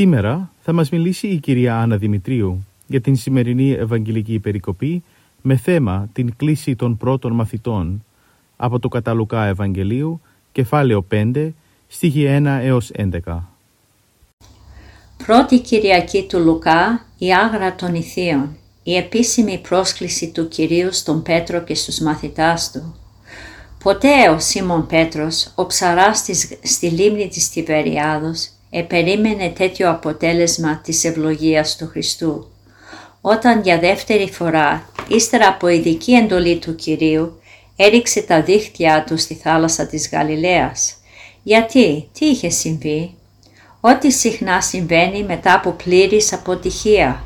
Σήμερα θα μας μιλήσει η κυρία Άννα Δημητρίου για την σημερινή Ευαγγελική Περικοπή με θέμα την κλίση των πρώτων μαθητών από το Καταλουκά Ευαγγελίου, κεφάλαιο 5, στίχη 1 έως 11. Πρώτη Κυριακή του Λουκά, η Άγρα των Ιθείων, η επίσημη πρόσκληση του Κυρίου στον Πέτρο και στους μαθητάς του. Ποτέ ο Σίμων Πέτρος, ο ψαράς στη λίμνη της Τιβεριάδος, επερίμενε τέτοιο αποτέλεσμα της ευλογίας του Χριστού. Όταν για δεύτερη φορά, ύστερα από ειδική εντολή του Κυρίου, έριξε τα δίχτυά του στη θάλασσα της Γαλιλαίας. Γιατί, τι είχε συμβεί; Ό,τι συχνά συμβαίνει μετά από πλήρης αποτυχία.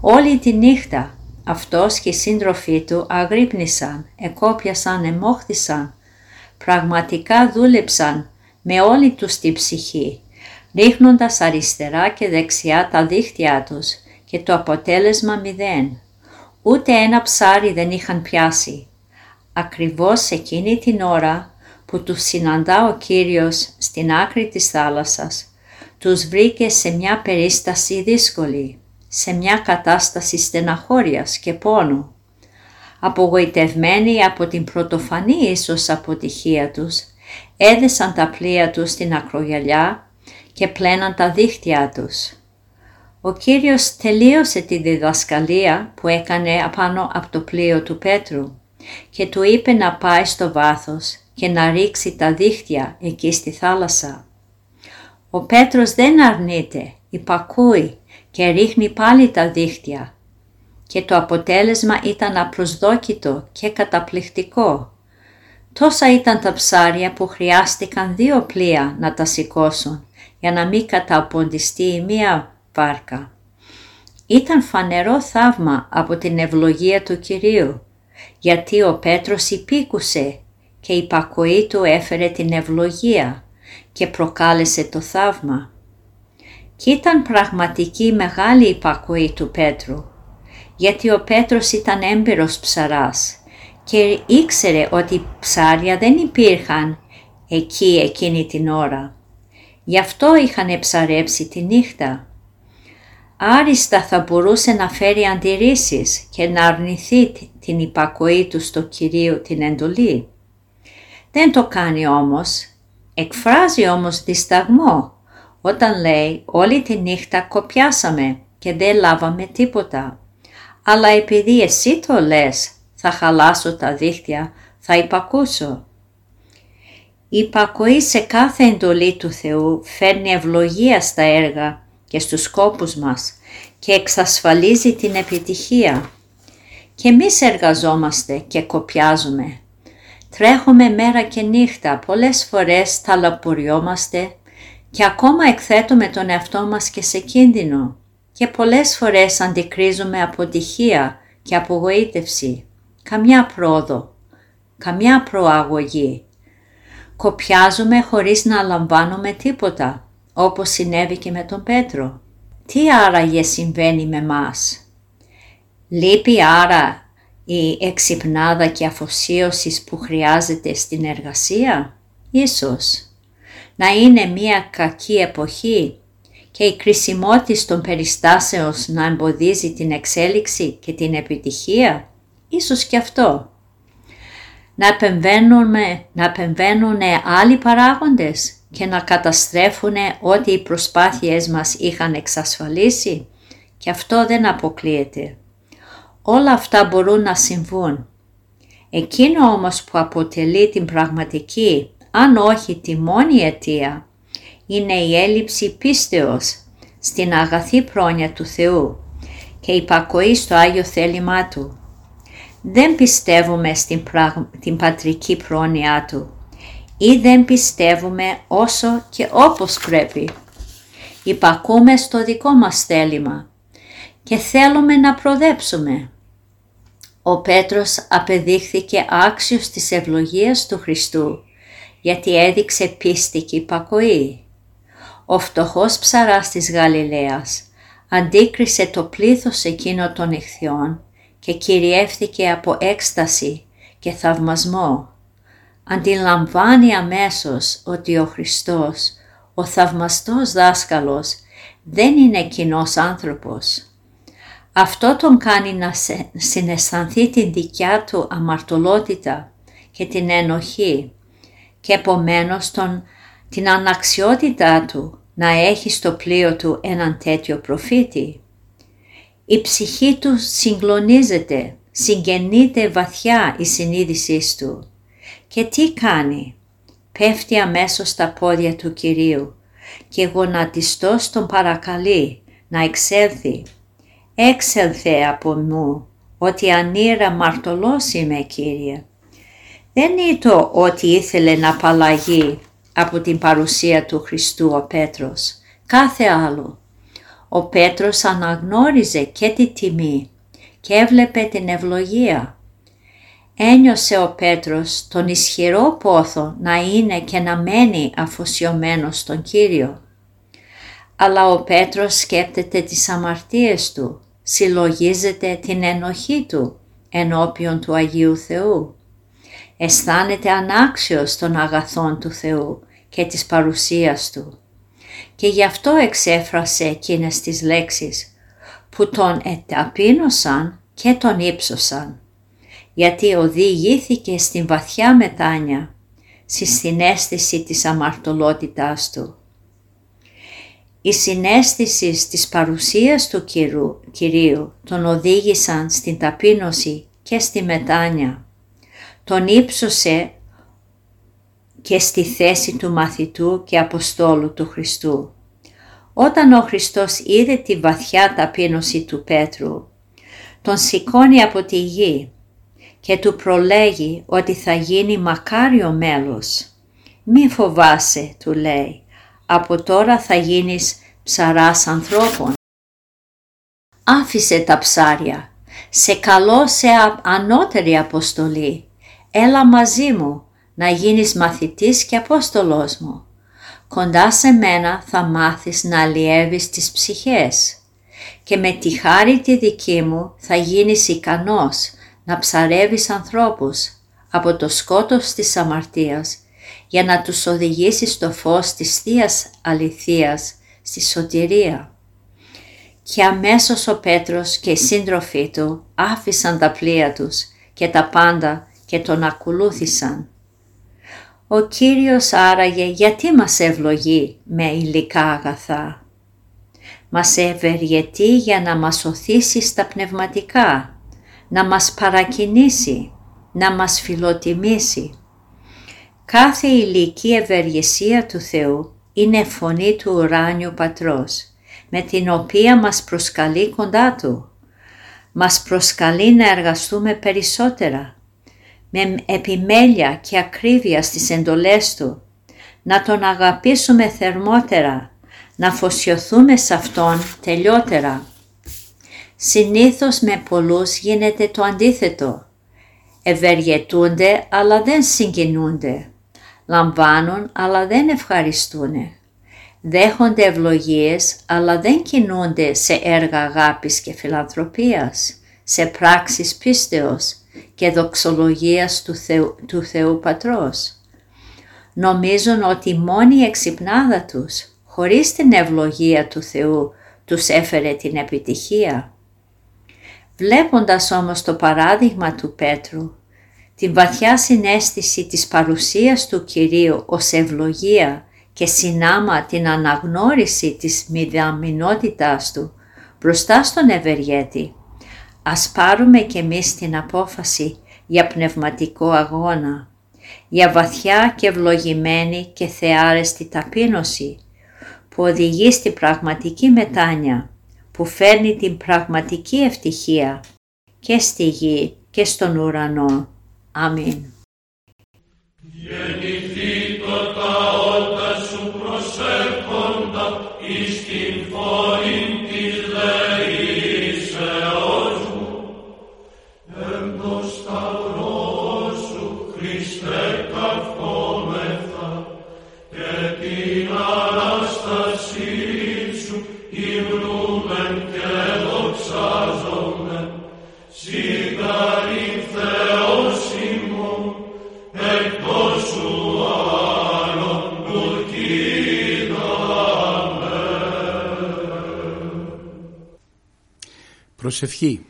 Όλη τη νύχτα αυτός και οι σύντροφοί του αγρύπνησαν, εκόπιασαν, εμόχθησαν. Πραγματικά δούλεψαν με όλη τους την ψυχή ρίχνοντας αριστερά και δεξιά τα δίχτυά τους και το αποτέλεσμα μηδέν. Ούτε ένα ψάρι δεν είχαν πιάσει. Ακριβώς εκείνη την ώρα που τους συναντά ο Κύριος στην άκρη της θάλασσας, τους βρήκε σε μια περίσταση δύσκολη, σε μια κατάσταση στεναχώριας και πόνου. Απογοητευμένοι από την πρωτοφανή ίσως αποτυχία τους, έδεσαν τα πλοία τους στην ακρογιαλιά και πλέναν τα δίχτυά τους. Ο Κύριος τελείωσε τη διδασκαλία που έκανε απάνω από το πλοίο του Πέτρου και του είπε να πάει στο βάθος και να ρίξει τα δίχτυα εκεί στη θάλασσα. Ο Πέτρος δεν αρνείται, υπακούει και ρίχνει πάλι τα δίχτυα και το αποτέλεσμα ήταν απροσδόκητο και καταπληκτικό. Τόσα ήταν τα ψάρια που χρειάστηκαν δύο πλοία να τα σηκώσουν για να μην καταποντιστεί η μία βάρκα. Ήταν φανερό θαύμα από την ευλογία του Κυρίου, γιατί ο Πέτρος υπήκουσε και η πακοή του έφερε την ευλογία και προκάλεσε το θαύμα. Κι ήταν πραγματική μεγάλη υπακοή του Πέτρου, γιατί ο Πέτρος ήταν έμπειρος ψαράς και ήξερε ότι ψάρια δεν υπήρχαν εκεί εκείνη την ώρα. Γι' αυτό είχαν ψαρέψει τη νύχτα. Άριστα θα μπορούσε να φέρει αντιρρήσεις και να αρνηθεί την υπακοή του στο Κυρίο την εντολή. Δεν το κάνει όμως, εκφράζει όμως δισταγμό όταν λέει όλη τη νύχτα κοπιάσαμε και δεν λάβαμε τίποτα. Αλλά επειδή εσύ το λες θα χαλάσω τα δίχτυα, θα υπακούσω. Η υπακοή σε κάθε εντολή του Θεού φέρνει ευλογία στα έργα και στους σκόπους μας και εξασφαλίζει την επιτυχία. Και εμείς εργαζόμαστε και κοπιάζουμε. Τρέχουμε μέρα και νύχτα, πολλές φορές ταλαποριόμαστε και ακόμα εκθέτουμε τον εαυτό μας και σε κίνδυνο και πολλές φορές αντικρίζουμε αποτυχία και απογοήτευση, καμιά πρόοδο, καμιά προαγωγή κοπιάζουμε χωρίς να λαμβάνουμε τίποτα, όπως συνέβη και με τον Πέτρο. Τι άραγε συμβαίνει με μας; Λείπει άρα η εξυπνάδα και αφοσίωσης που χρειάζεται στην εργασία; Ίσως. Να είναι μια κακή εποχή και η κρισιμότητα των περιστάσεων να εμποδίζει την εξέλιξη και την επιτυχία; Ίσως και αυτό να επεμβαίνουμε, να επεμβαίνουν άλλοι παράγοντες και να καταστρέφουν ό,τι οι προσπάθειές μας είχαν εξασφαλίσει και αυτό δεν αποκλείεται. Όλα αυτά μπορούν να συμβούν. Εκείνο όμως που αποτελεί την πραγματική, αν όχι τη μόνη αιτία, είναι η έλλειψη πίστεως στην αγαθή πρόνοια του Θεού και υπακοή στο Άγιο θέλημά Του. Δεν πιστεύουμε στην την πατρική πρόνοιά Του ή δεν πιστεύουμε όσο και όπως πρέπει. Υπακούμε στο δικό μας θέλημα και θέλουμε να προδέψουμε. Ο Πέτρος απεδείχθηκε άξιος της ευλογίας του Χριστού γιατί έδειξε πίστη και υπακοή. Ο φτωχός ψαράς της Γαλιλαίας αντίκρισε το πλήθος εκείνο των ηχθειών και κυριεύθηκε από έκσταση και θαυμασμό. Αντιλαμβάνει αμέσως ότι ο Χριστός, ο θαυμαστός δάσκαλος, δεν είναι κοινός άνθρωπος. Αυτό τον κάνει να συναισθανθεί την δικιά του αμαρτωλότητα και την ενοχή και επομένως τον, την αναξιότητά του να έχει στο πλοίο του έναν τέτοιο προφήτη. Η ψυχή του συγκλονίζεται, συγγενείται βαθιά η συνείδησή του. Και τι κάνει, πέφτει αμέσως στα πόδια του Κυρίου και γονατιστός τον παρακαλεί να εξέλθει. Έξελθε από μου, ότι ανήρα μαρτωλός είμαι Κύριε. Δεν το ότι ήθελε να απαλλαγεί από την παρουσία του Χριστού ο Πέτρος, κάθε άλλο. Ο Πέτρος αναγνώριζε και τη τιμή και έβλεπε την ευλογία. Ένιωσε ο Πέτρος τον ισχυρό πόθο να είναι και να μένει αφοσιωμένος στον Κύριο. Αλλά ο Πέτρος σκέπτεται τις αμαρτίες του, συλλογίζεται την ενοχή του ενώπιον του Αγίου Θεού. Αισθάνεται ανάξιος των αγαθών του Θεού και της παρουσίας Του. Και γι' αυτό εξέφρασε εκείνες τις λέξεις που τον εταπείνωσαν και τον ύψωσαν, γιατί οδηγήθηκε στην βαθιά μετάνια, στη συνέστηση της αμαρτωλότητάς του. Η συνέστησης της παρουσίας του Κυρίου, Κυρίου τον οδήγησαν στην ταπείνωση και στη μετάνια. Τον ύψωσε και στη θέση του μαθητού και Αποστόλου του Χριστού. Όταν ο Χριστός είδε τη βαθιά ταπείνωση του Πέτρου, τον σηκώνει από τη γη και του προλέγει ότι θα γίνει μακάριο μέλος. Μη φοβάσαι, του λέει, από τώρα θα γίνεις ψαράς ανθρώπων. Άφησε τα ψάρια, σε καλώ σε ανώτερη αποστολή. Έλα μαζί μου να γίνεις μαθητής και Απόστολός μου. Κοντά σε μένα θα μάθεις να αλλιεύεις τις ψυχές και με τη χάρη τη δική μου θα γίνεις ικανός να ψαρεύεις ανθρώπους από το σκότος της αμαρτίας για να τους οδηγήσεις στο φως της Θείας Αληθείας στη σωτηρία. Και αμέσως ο Πέτρος και οι σύντροφοί του άφησαν τα πλοία τους και τα πάντα και τον ακολούθησαν. Ο Κύριος άραγε γιατί μας ευλογεί με υλικά αγαθά; Μας ευεργετεί για να μας οθήσει στα πνευματικά, να μας παρακινήσει, να μας φιλοτιμήσει; Κάθε ηλική ευεργεσία του Θεού είναι φωνή του ουράνιου Πατρός, με την οποία μας προσκαλεί κοντά Του. Μας προσκαλεί να εργαστούμε περισσότερα, με επιμέλεια και ακρίβεια στις εντολές Του, να Τον αγαπήσουμε θερμότερα, να φωσιωθούμε σε Αυτόν τελειότερα. Συνήθως με πολλούς γίνεται το αντίθετο. Ευεργετούνται αλλά δεν συγκινούνται. Λαμβάνουν αλλά δεν ευχαριστούν. Δέχονται ευλογίες αλλά δεν κινούνται σε έργα αγάπης και φιλανθρωπίας, σε πράξεις πίστεως, και δοξολογίας του Θεού, του Θεού Πατρός. Νομίζουν ότι μόνη η εξυπνάδα τους, χωρίς την ευλογία του Θεού, τους έφερε την επιτυχία. Βλέποντας όμως το παράδειγμα του Πέτρου, την βαθιά συνέστηση της παρουσίας του Κυρίου ως ευλογία και συνάμα την αναγνώριση της μηδαμινότητάς του μπροστά στον ευεργέτη, Ας πάρουμε και εμείς την απόφαση για πνευματικό αγώνα, για βαθιά και ευλογημένη και θεάρεστη ταπείνωση που οδηγεί στη πραγματική μετάνια, που φέρνει την πραγματική ευτυχία και στη γη και στον ουρανό. Αμήν. Προσευχή.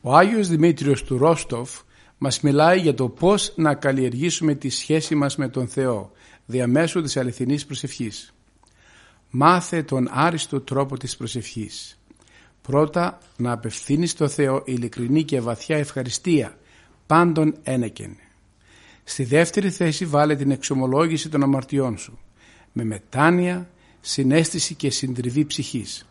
Ο Άγιος Δημήτριος του Ρόστοφ μας μιλάει για το πώς να καλλιεργήσουμε τη σχέση μας με τον Θεό διαμέσου της αληθινής προσευχής. Μάθε τον άριστο τρόπο της προσευχής. Πρώτα να απευθύνεις στο Θεό ειλικρινή και βαθιά ευχαριστία, πάντων ένεκεν. Στη δεύτερη θέση βάλε την εξομολόγηση των αμαρτιών σου, με μετάνοια, συνέστηση και συντριβή ψυχής.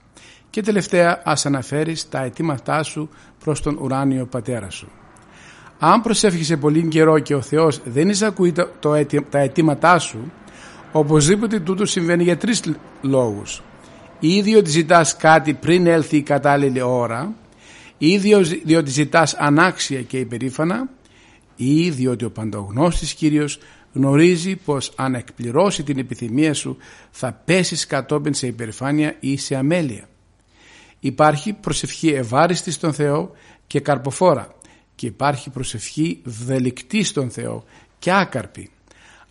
Και τελευταία ας αναφέρεις τα αιτήματά σου προς τον ουράνιο πατέρα σου. Αν προσεύχεσαι πολύ καιρό και ο Θεός δεν εισακούει το, το, τα αιτήματά σου, οπωσδήποτε τούτο συμβαίνει για τρεις λόγους. Ή διότι ζητάς κάτι πριν έλθει η κατάλληλη ώρα, ή διότι ζητάς ανάξια και υπερήφανα, ή διότι ο παντογνώστης Κύριος γνωρίζει πως αν εκπληρώσει την επιθυμία σου θα πέσεις κατόπιν σε υπερηφάνεια ή σε αμέλεια. Υπάρχει προσευχή ευάριστης στον Θεό και καρποφόρα και υπάρχει προσευχή βδελικτή στον Θεό και άκαρπη.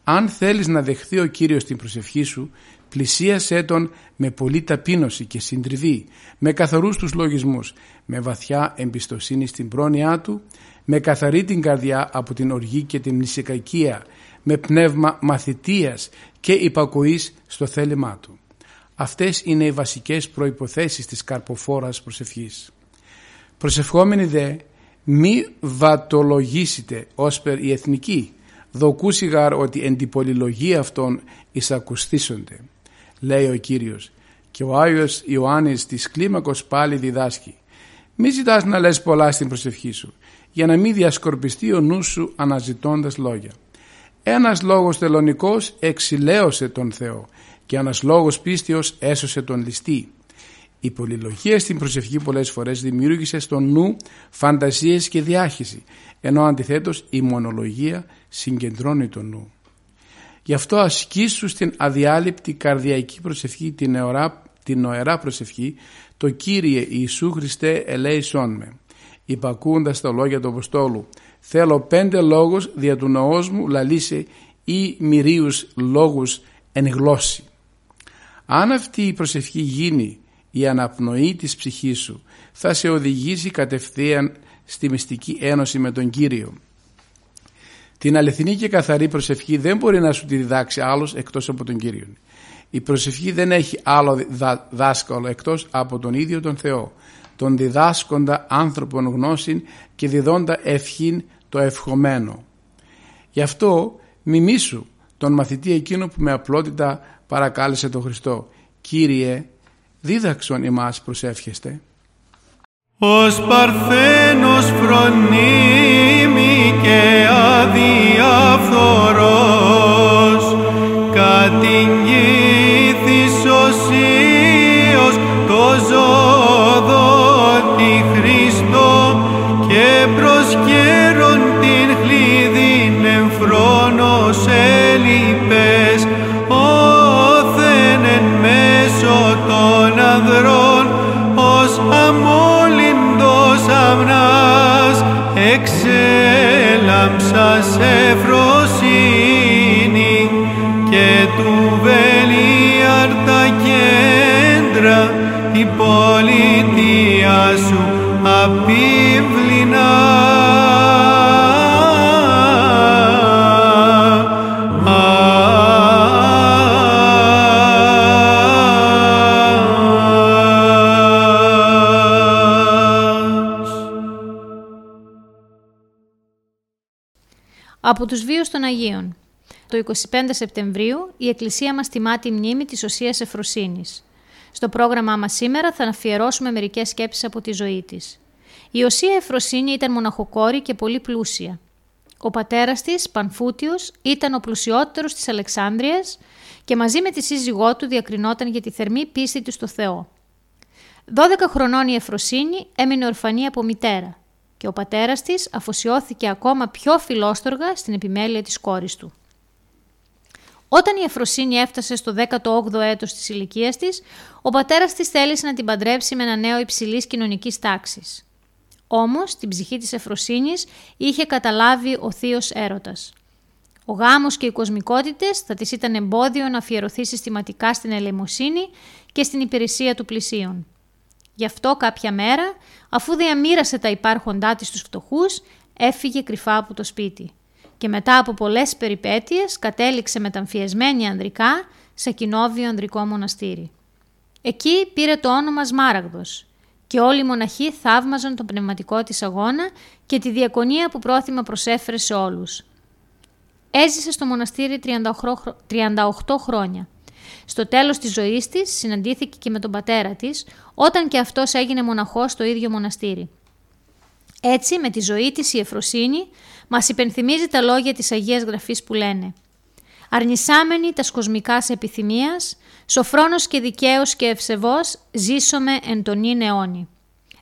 Αν θέλεις να δεχθεί ο Κύριος την προσευχή σου, πλησίασέ Τον με πολύ ταπείνωση και συντριβή, με καθαρούς τους λογισμούς, με βαθιά εμπιστοσύνη στην πρόνοιά Του, με καθαρή την καρδιά από την οργή και την νησικακία, με πνεύμα μαθητείας και υπακοής στο θέλημά Του. Αυτές είναι οι βασικές προϋποθέσεις της καρποφόρας προσευχής. Προσευχόμενοι δε μη βατολογήσετε ως περ η εθνική, δοκούσιγαρ ότι εν την πολυλογία αυτών εισακουστήσονται. Λέει ο Κύριος και ο Άγιος Ιωάννης της κλίμακος πάλι διδάσκει. Μη ζητάς να λες πολλά στην προσευχή σου, για να μην διασκορπιστεί ο νους σου αναζητώντας λόγια. Ένας λόγος τελωνικός εξηλαίωσε τον Θεό και ένας λόγος πίστεως έσωσε τον ληστή. Η πολυλογία στην προσευχή πολλές φορές δημιούργησε στο νου φαντασίες και διάχυση, ενώ αντιθέτως η μονολογία συγκεντρώνει τον νου. Γι' αυτό ασκήσου στην αδιάλειπτη καρδιακή προσευχή, την, νοερά, την νοερά προσευχή, το Κύριε Ιησού Χριστέ ελέησόν με. Υπακούοντας τα λόγια του Αποστόλου, θέλω πέντε λόγους δια του νοός μου λαλίσε ή μυρίους λόγους εν γλώσση. Αν αυτή η προσευχή γίνει η αναπνοή της ψυχής σου θα σε οδηγήσει κατευθείαν στη μυστική ένωση με τον Κύριο. Την αληθινή και καθαρή προσευχή δεν μπορεί να σου τη διδάξει άλλος εκτός από τον Κύριο. Η προσευχή δεν έχει άλλο δάσκαλο εκτός από τον ίδιο τον Θεό, τον διδάσκοντα άνθρωπον γνώση και διδώντα ευχήν το ευχομένο. Γι' αυτό μιμήσου τον μαθητή εκείνο που με απλότητα παρακάλεσε τον Χριστό «Κύριε, δίδαξον ημάς προσεύχεστε». Ως παρθένος φρονίμη και αδιαφθορός κατηγήθης Από τους βίους των Αγίων. Το 25 Σεπτεμβρίου η Εκκλησία μας τιμά τη μνήμη της Οσίας Εφροσύνης. Στο πρόγραμμά μας σήμερα θα αφιερώσουμε μερικές σκέψεις από τη ζωή της. Η Οσία Εφροσύνη ήταν μοναχοκόρη και πολύ πλούσια. Ο πατέρας της, Πανφούτιος, ήταν ο πλουσιότερος της Αλεξάνδρειας και μαζί με τη σύζυγό του διακρινόταν για τη θερμή πίστη του στο Θεό. 12 χρονών η Εφροσύνη έμεινε ορφανή από μητέρα και ο πατέρας της αφοσιώθηκε ακόμα πιο φιλόστοργα στην επιμέλεια της κόρης του. Όταν η Εφροσύνη έφτασε στο 18ο έτος της ηλικίας της, ο πατέρας της θέλησε να την παντρέψει με ένα νέο υψηλής κοινωνικής τάξης. Όμως, την ψυχή της Εφροσύνης είχε καταλάβει ο θείος έρωτας. Ο γάμος και οι κοσμικότητες θα της ήταν εμπόδιο να αφιερωθεί συστηματικά στην ελεημοσύνη και στην υπηρεσία του πλησίων. Γι' αυτό κάποια μέρα, αφού διαμήρασε τα υπάρχοντά της στους φτωχούς, έφυγε κρυφά από το σπίτι και μετά από πολλές περιπέτειες κατέληξε μεταμφιεσμένη ανδρικά σε κοινόβιο ανδρικό μοναστήρι. Εκεί πήρε το όνομα Σμάραγδος και όλοι οι μοναχοί θαύμαζαν τον πνευματικό της αγώνα και τη διακονία που πρόθυμα προσέφερε σε όλους. Έζησε στο μοναστήρι 38 χρόνια. Στο τέλος της ζωής της συναντήθηκε και με τον πατέρα της, όταν και αυτός έγινε μοναχός στο ίδιο μοναστήρι. Έτσι, με τη ζωή της η Εφροσύνη μας υπενθυμίζει τα λόγια της Αγίας Γραφής που λένε «Αρνησάμενοι τα σκοσμικά επιθυμίας, σοφρόνος και δικαίος και ευσεβός ζήσομε εν τον αιώνη».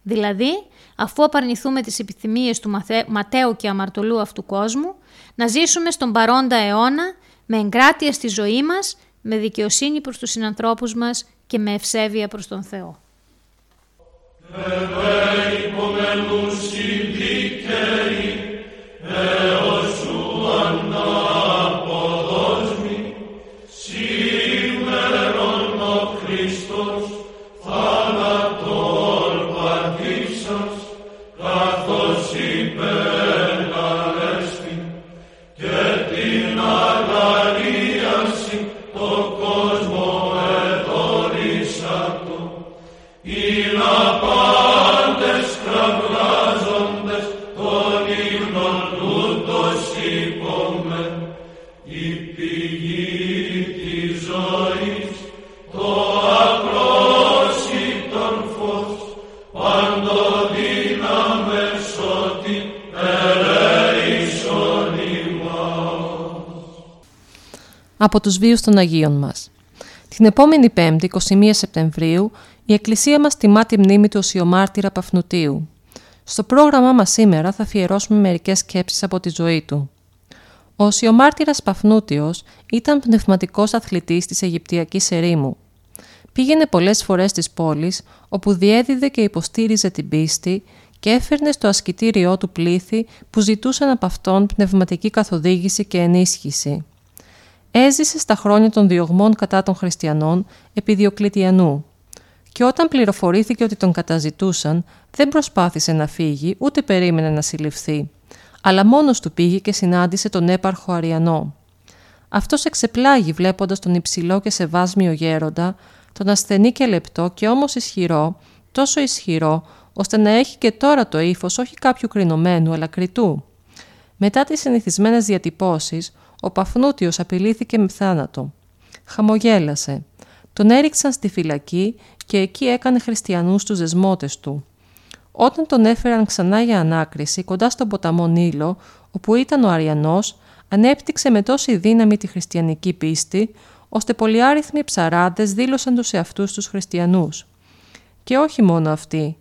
Δηλαδή, αφού απαρνηθούμε τις επιθυμίες του ματέου και αμαρτωλού αυτού κόσμου, να ζήσουμε στον παρόντα αιώνα με εγκράτεια στη ζωή μας, με δικαιοσύνη προς τους συνανθρώπους μας και με ευσέβεια προς τον Θεό. Από τους βίους των Αγίων μας. Την επόμενη Πέμπτη, 21 Σεπτεμβρίου, η Εκκλησία μας τιμά τη μνήμη του Οσιομάρτυρα Παφνουτίου. Στο πρόγραμμά μας σήμερα θα αφιερώσουμε μερικές σκέψεις από τη ζωή του. Ο Οσιομάρτυρας Παφνούτιος ήταν πνευματικός αθλητής της Αιγυπτιακής ερήμου. Πήγαινε πολλές φορές στις πόλεις, όπου διέδιδε και υποστήριζε την πίστη και έφερνε στο ασκητήριό του πλήθη που ζητούσαν από αυτόν πνευματική καθοδήγηση και ενίσχυση έζησε στα χρόνια των διωγμών κατά των χριστιανών επί Διοκλητιανού και όταν πληροφορήθηκε ότι τον καταζητούσαν δεν προσπάθησε να φύγει ούτε περίμενε να συλληφθεί, αλλά μόνος του πήγε και συνάντησε τον έπαρχο Αριανό. Αυτός εξεπλάγει βλέποντας τον υψηλό και σεβάσμιο γέροντα, τον ασθενή και λεπτό και όμως ισχυρό, τόσο ισχυρό, ώστε να έχει και τώρα το ύφος όχι κάποιου κρινωμένου αλλά κριτού. Μετά τις συνηθισμένες διατυπώσεις, ο Παφνούτιος απειλήθηκε με θάνατο. Χαμογέλασε. Τον έριξαν στη φυλακή και εκεί έκανε χριστιανούς τους δεσμότες του. Όταν τον έφεραν ξανά για ανάκριση κοντά στον ποταμό Νείλο, όπου ήταν ο Αριανός, ανέπτυξε με τόση δύναμη τη χριστιανική πίστη, ώστε πολυάριθμοι ψαράδες δήλωσαν τους εαυτούς τους χριστιανούς. Και όχι μόνο αυτοί,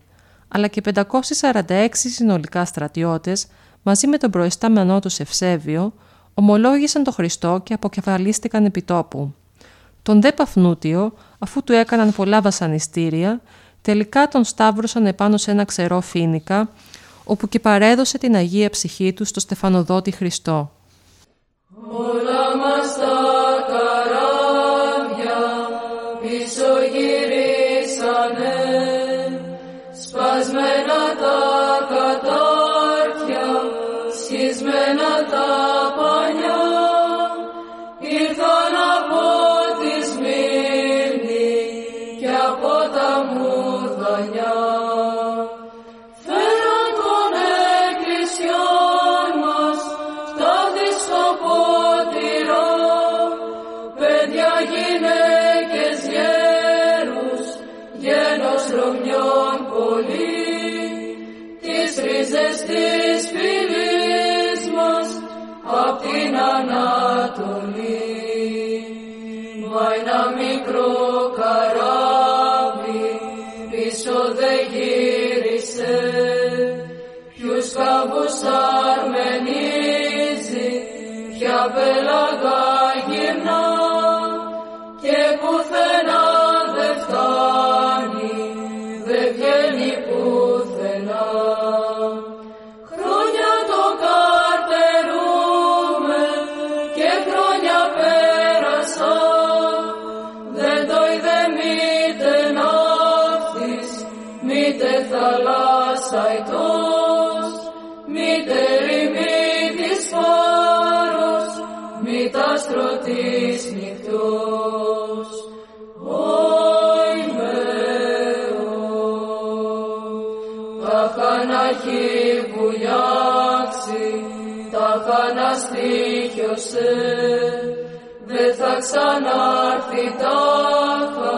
αλλά και 546 συνολικά στρατιώτες, μαζί με τον προϊστάμενό τους Ευσέβιο, ομολόγησαν τον Χριστό και αποκεφαλίστηκαν επί τόπου. Τον δε Παφνούτιο, αφού του έκαναν πολλά βασανιστήρια, τελικά τον σταύρωσαν επάνω σε ένα ξερό φίνικα, όπου και παρέδωσε την Αγία Ψυχή του στο Στεφανοδότη Χριστό. Όλα μας τα στήχιωσε, δεν θα ξανάρθει τάχα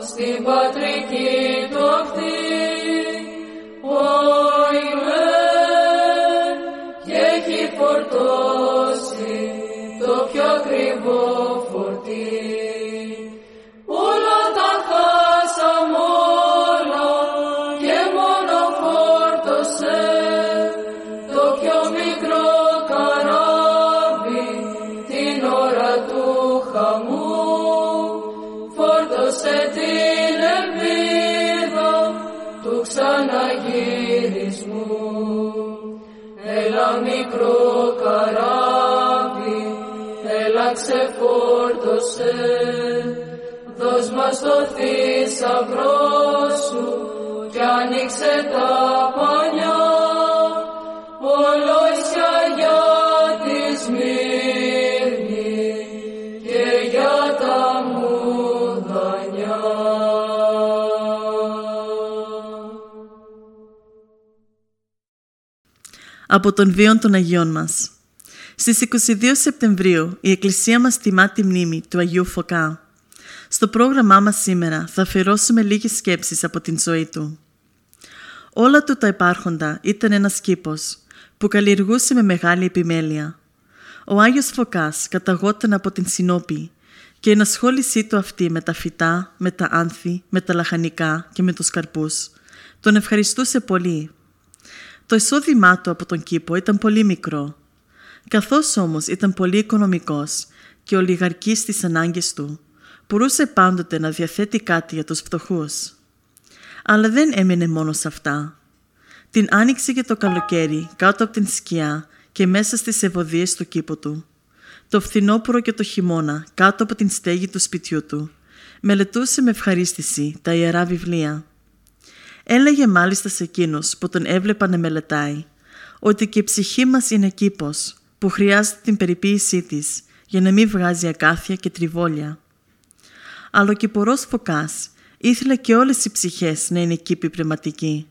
στην πατρική ξεφόρτωσε, δώσ' μας το θησαυρό σου κι άνοιξε τα πανιά, ολόισια για τη Σμύρνη και για τα μουδανιά. από τον βίον των Αγίων μας. Στις 22 Σεπτεμβρίου η Εκκλησία μας τιμά τη μνήμη του Αγίου Φωκά. Στο πρόγραμμά μας σήμερα θα αφιερώσουμε λίγες σκέψεις από την ζωή του. Όλα του τα υπάρχοντα ήταν ένας κήπος που καλλιεργούσε με μεγάλη επιμέλεια. Ο Άγιος Φωκάς καταγόταν από την Συνόπη και η ενασχόλησή του αυτή με τα φυτά, με τα άνθη, με τα λαχανικά και με τους καρπούς τον ευχαριστούσε πολύ το εισόδημά του από τον κήπο ήταν πολύ μικρό. Καθώς όμως ήταν πολύ οικονομικός και ολιγαρκής στις ανάγκες του, μπορούσε πάντοτε να διαθέτει κάτι για τους φτωχούς. Αλλά δεν έμεινε μόνος σε αυτά. Την άνοιξε και το καλοκαίρι κάτω από την σκιά και μέσα στις ευωδίες του κήπου του. Το φθινόπωρο και το χειμώνα κάτω από την στέγη του σπιτιού του. Μελετούσε με ευχαρίστηση τα ιερά βιβλία. Έλεγε μάλιστα σε εκείνους που τον έβλεπαν να μελετάει ότι και η ψυχή μας είναι κήπος που χρειάζεται την περιποίησή της για να μην βγάζει ακάθια και τριβόλια. Αλλά ο κυπορός Φωκάς ήθελε και όλες οι ψυχές να είναι κήποι πνευματικοί.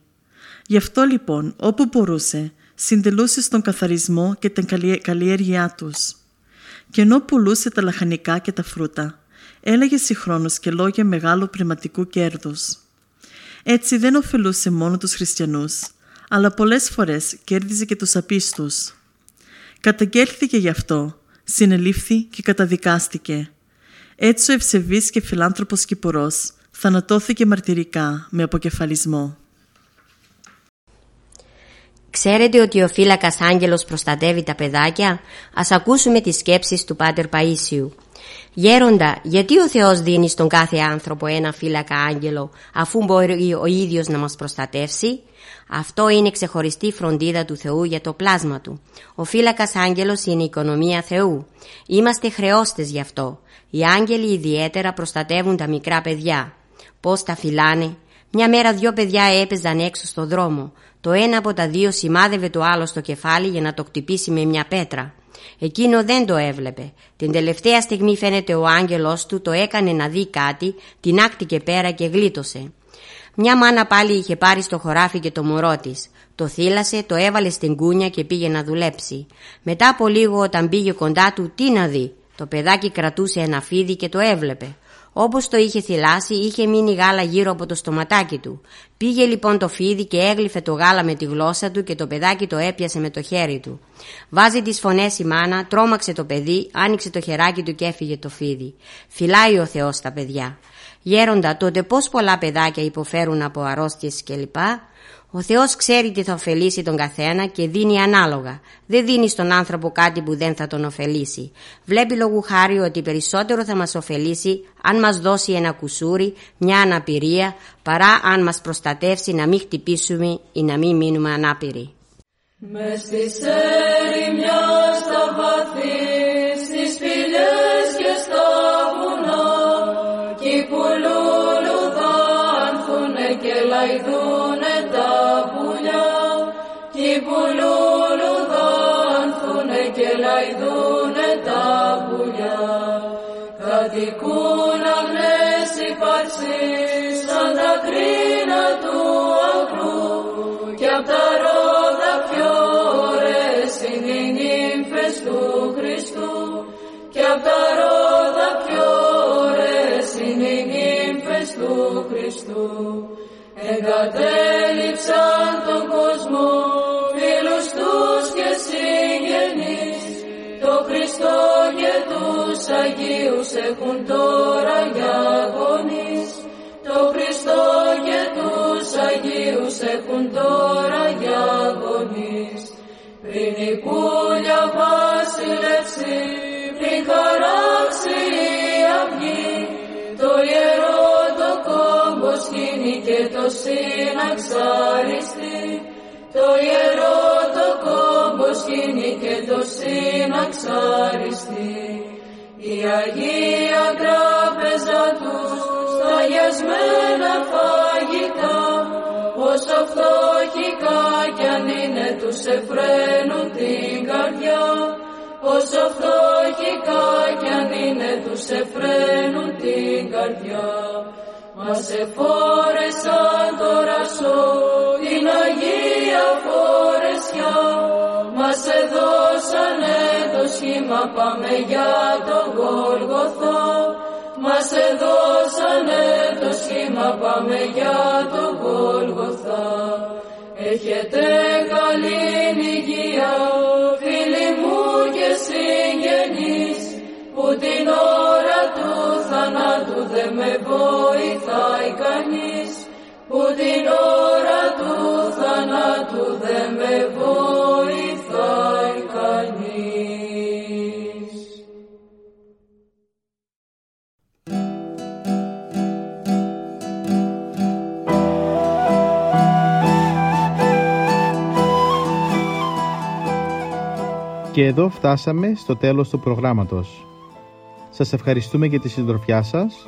Γι' αυτό λοιπόν όπου μπορούσε συντελούσε στον καθαρισμό και την καλλιέ- καλλιέργειά τους. Και ενώ πουλούσε τα λαχανικά και τα φρούτα, έλεγε συγχρόνως και λόγια μεγάλου πνευματικού κέρδους. Έτσι δεν ωφελούσε μόνο τους χριστιανούς, αλλά πολλές φορές κέρδιζε και τους απίστους. Καταγγέλθηκε γι' αυτό, συνελήφθη και καταδικάστηκε. Έτσι ο ευσεβής και φιλάνθρωπος Κυπουρός θανατώθηκε μαρτυρικά με αποκεφαλισμό. Ξέρετε ότι ο φύλακας άγγελος προστατεύει τα παιδάκια; Ας ακούσουμε τις σκέψεις του Πάτερ Παΐσιου. Γέροντα, γιατί ο Θεός δίνει στον κάθε άνθρωπο ένα φύλακα άγγελο αφού μπορεί ο ίδιος να μας προστατεύσει; Αυτό είναι ξεχωριστή φροντίδα του Θεού για το πλάσμα του. Ο φύλακας άγγελος είναι η οικονομία Θεού. Είμαστε χρεώστες γι' αυτό. Οι άγγελοι ιδιαίτερα προστατεύουν τα μικρά παιδιά. Πώς τα φυλάνε; Μια μέρα δυο παιδιά έπαιζαν έξω στο δρόμο. Το ένα από τα δύο σημάδευε το άλλο στο κεφάλι για να το κτυπήσει με μια πέτρα. Εκείνο δεν το έβλεπε. Την τελευταία στιγμή φαίνεται ο άγγελος του το έκανε να δει κάτι, την άκτηκε πέρα και γλίτωσε. Μια μάνα πάλι είχε πάρει στο χωράφι και το μωρό της. Το θύλασε, το έβαλε στην κούνια και πήγε να δουλέψει. Μετά από λίγο όταν πήγε κοντά του, τι να δει. Το παιδάκι κρατούσε ένα φίδι και το έβλεπε. Όπως το είχε θυλάσει, είχε μείνει γάλα γύρω από το στοματάκι του. Πήγε λοιπόν το φίδι και έγλυφε το γάλα με τη γλώσσα του και το παιδάκι το έπιασε με το χέρι του. Βάζει τις φωνές η μάνα, τρόμαξε το παιδί, άνοιξε το χεράκι του και έφυγε το φίδι. Φυλάει ο Θεός τα παιδιά. Γέροντα, τότε πώς πολλά παιδάκια υποφέρουν από αρρώστιες κλπ. Ο Θεός ξέρει τι θα ωφελήσει τον καθένα και δίνει ανάλογα. Δεν δίνει στον άνθρωπο κάτι που δεν θα τον ωφελήσει. Βλέπει λόγου χάρη ότι περισσότερο θα μας ωφελήσει αν μας δώσει ένα κουσούρι, μια αναπηρία, παρά αν μας προστατεύσει να μην χτυπήσουμε ή να μην μείνουμε ανάπηροι. Μες στις ερημιάς στα βαθύ, και απ' τα ρόδα πιο ωραίες είναι οι συναξαριστεί. Το ιερό το κόμπος σκήνει και το συναξαριστεί. Η Αγία Τράπεζα τους σταγιασμένα φαγητά όσο φτωχικά κι αν είναι τους εφραίνουν την καρδιά όσο φτωχικά κι αν είναι τους εφραίνουν την καρδιά μας εφόρεσαν τώρα σω την Αγία Φορεσιά. Μας εδώσανε το σχήμα πάμε για το Γολγοθά μας εδώσανε το σχήμα πάμε για το Γολγοθά Έχετε καλή υγεία δεν με βοηθάει κανείς που την ώρα του θανάτου δεν με βοηθάει κανείς. Και εδώ φτάσαμε στο τέλος του προγράμματος. Σας ευχαριστούμε για τη συντροφιά σας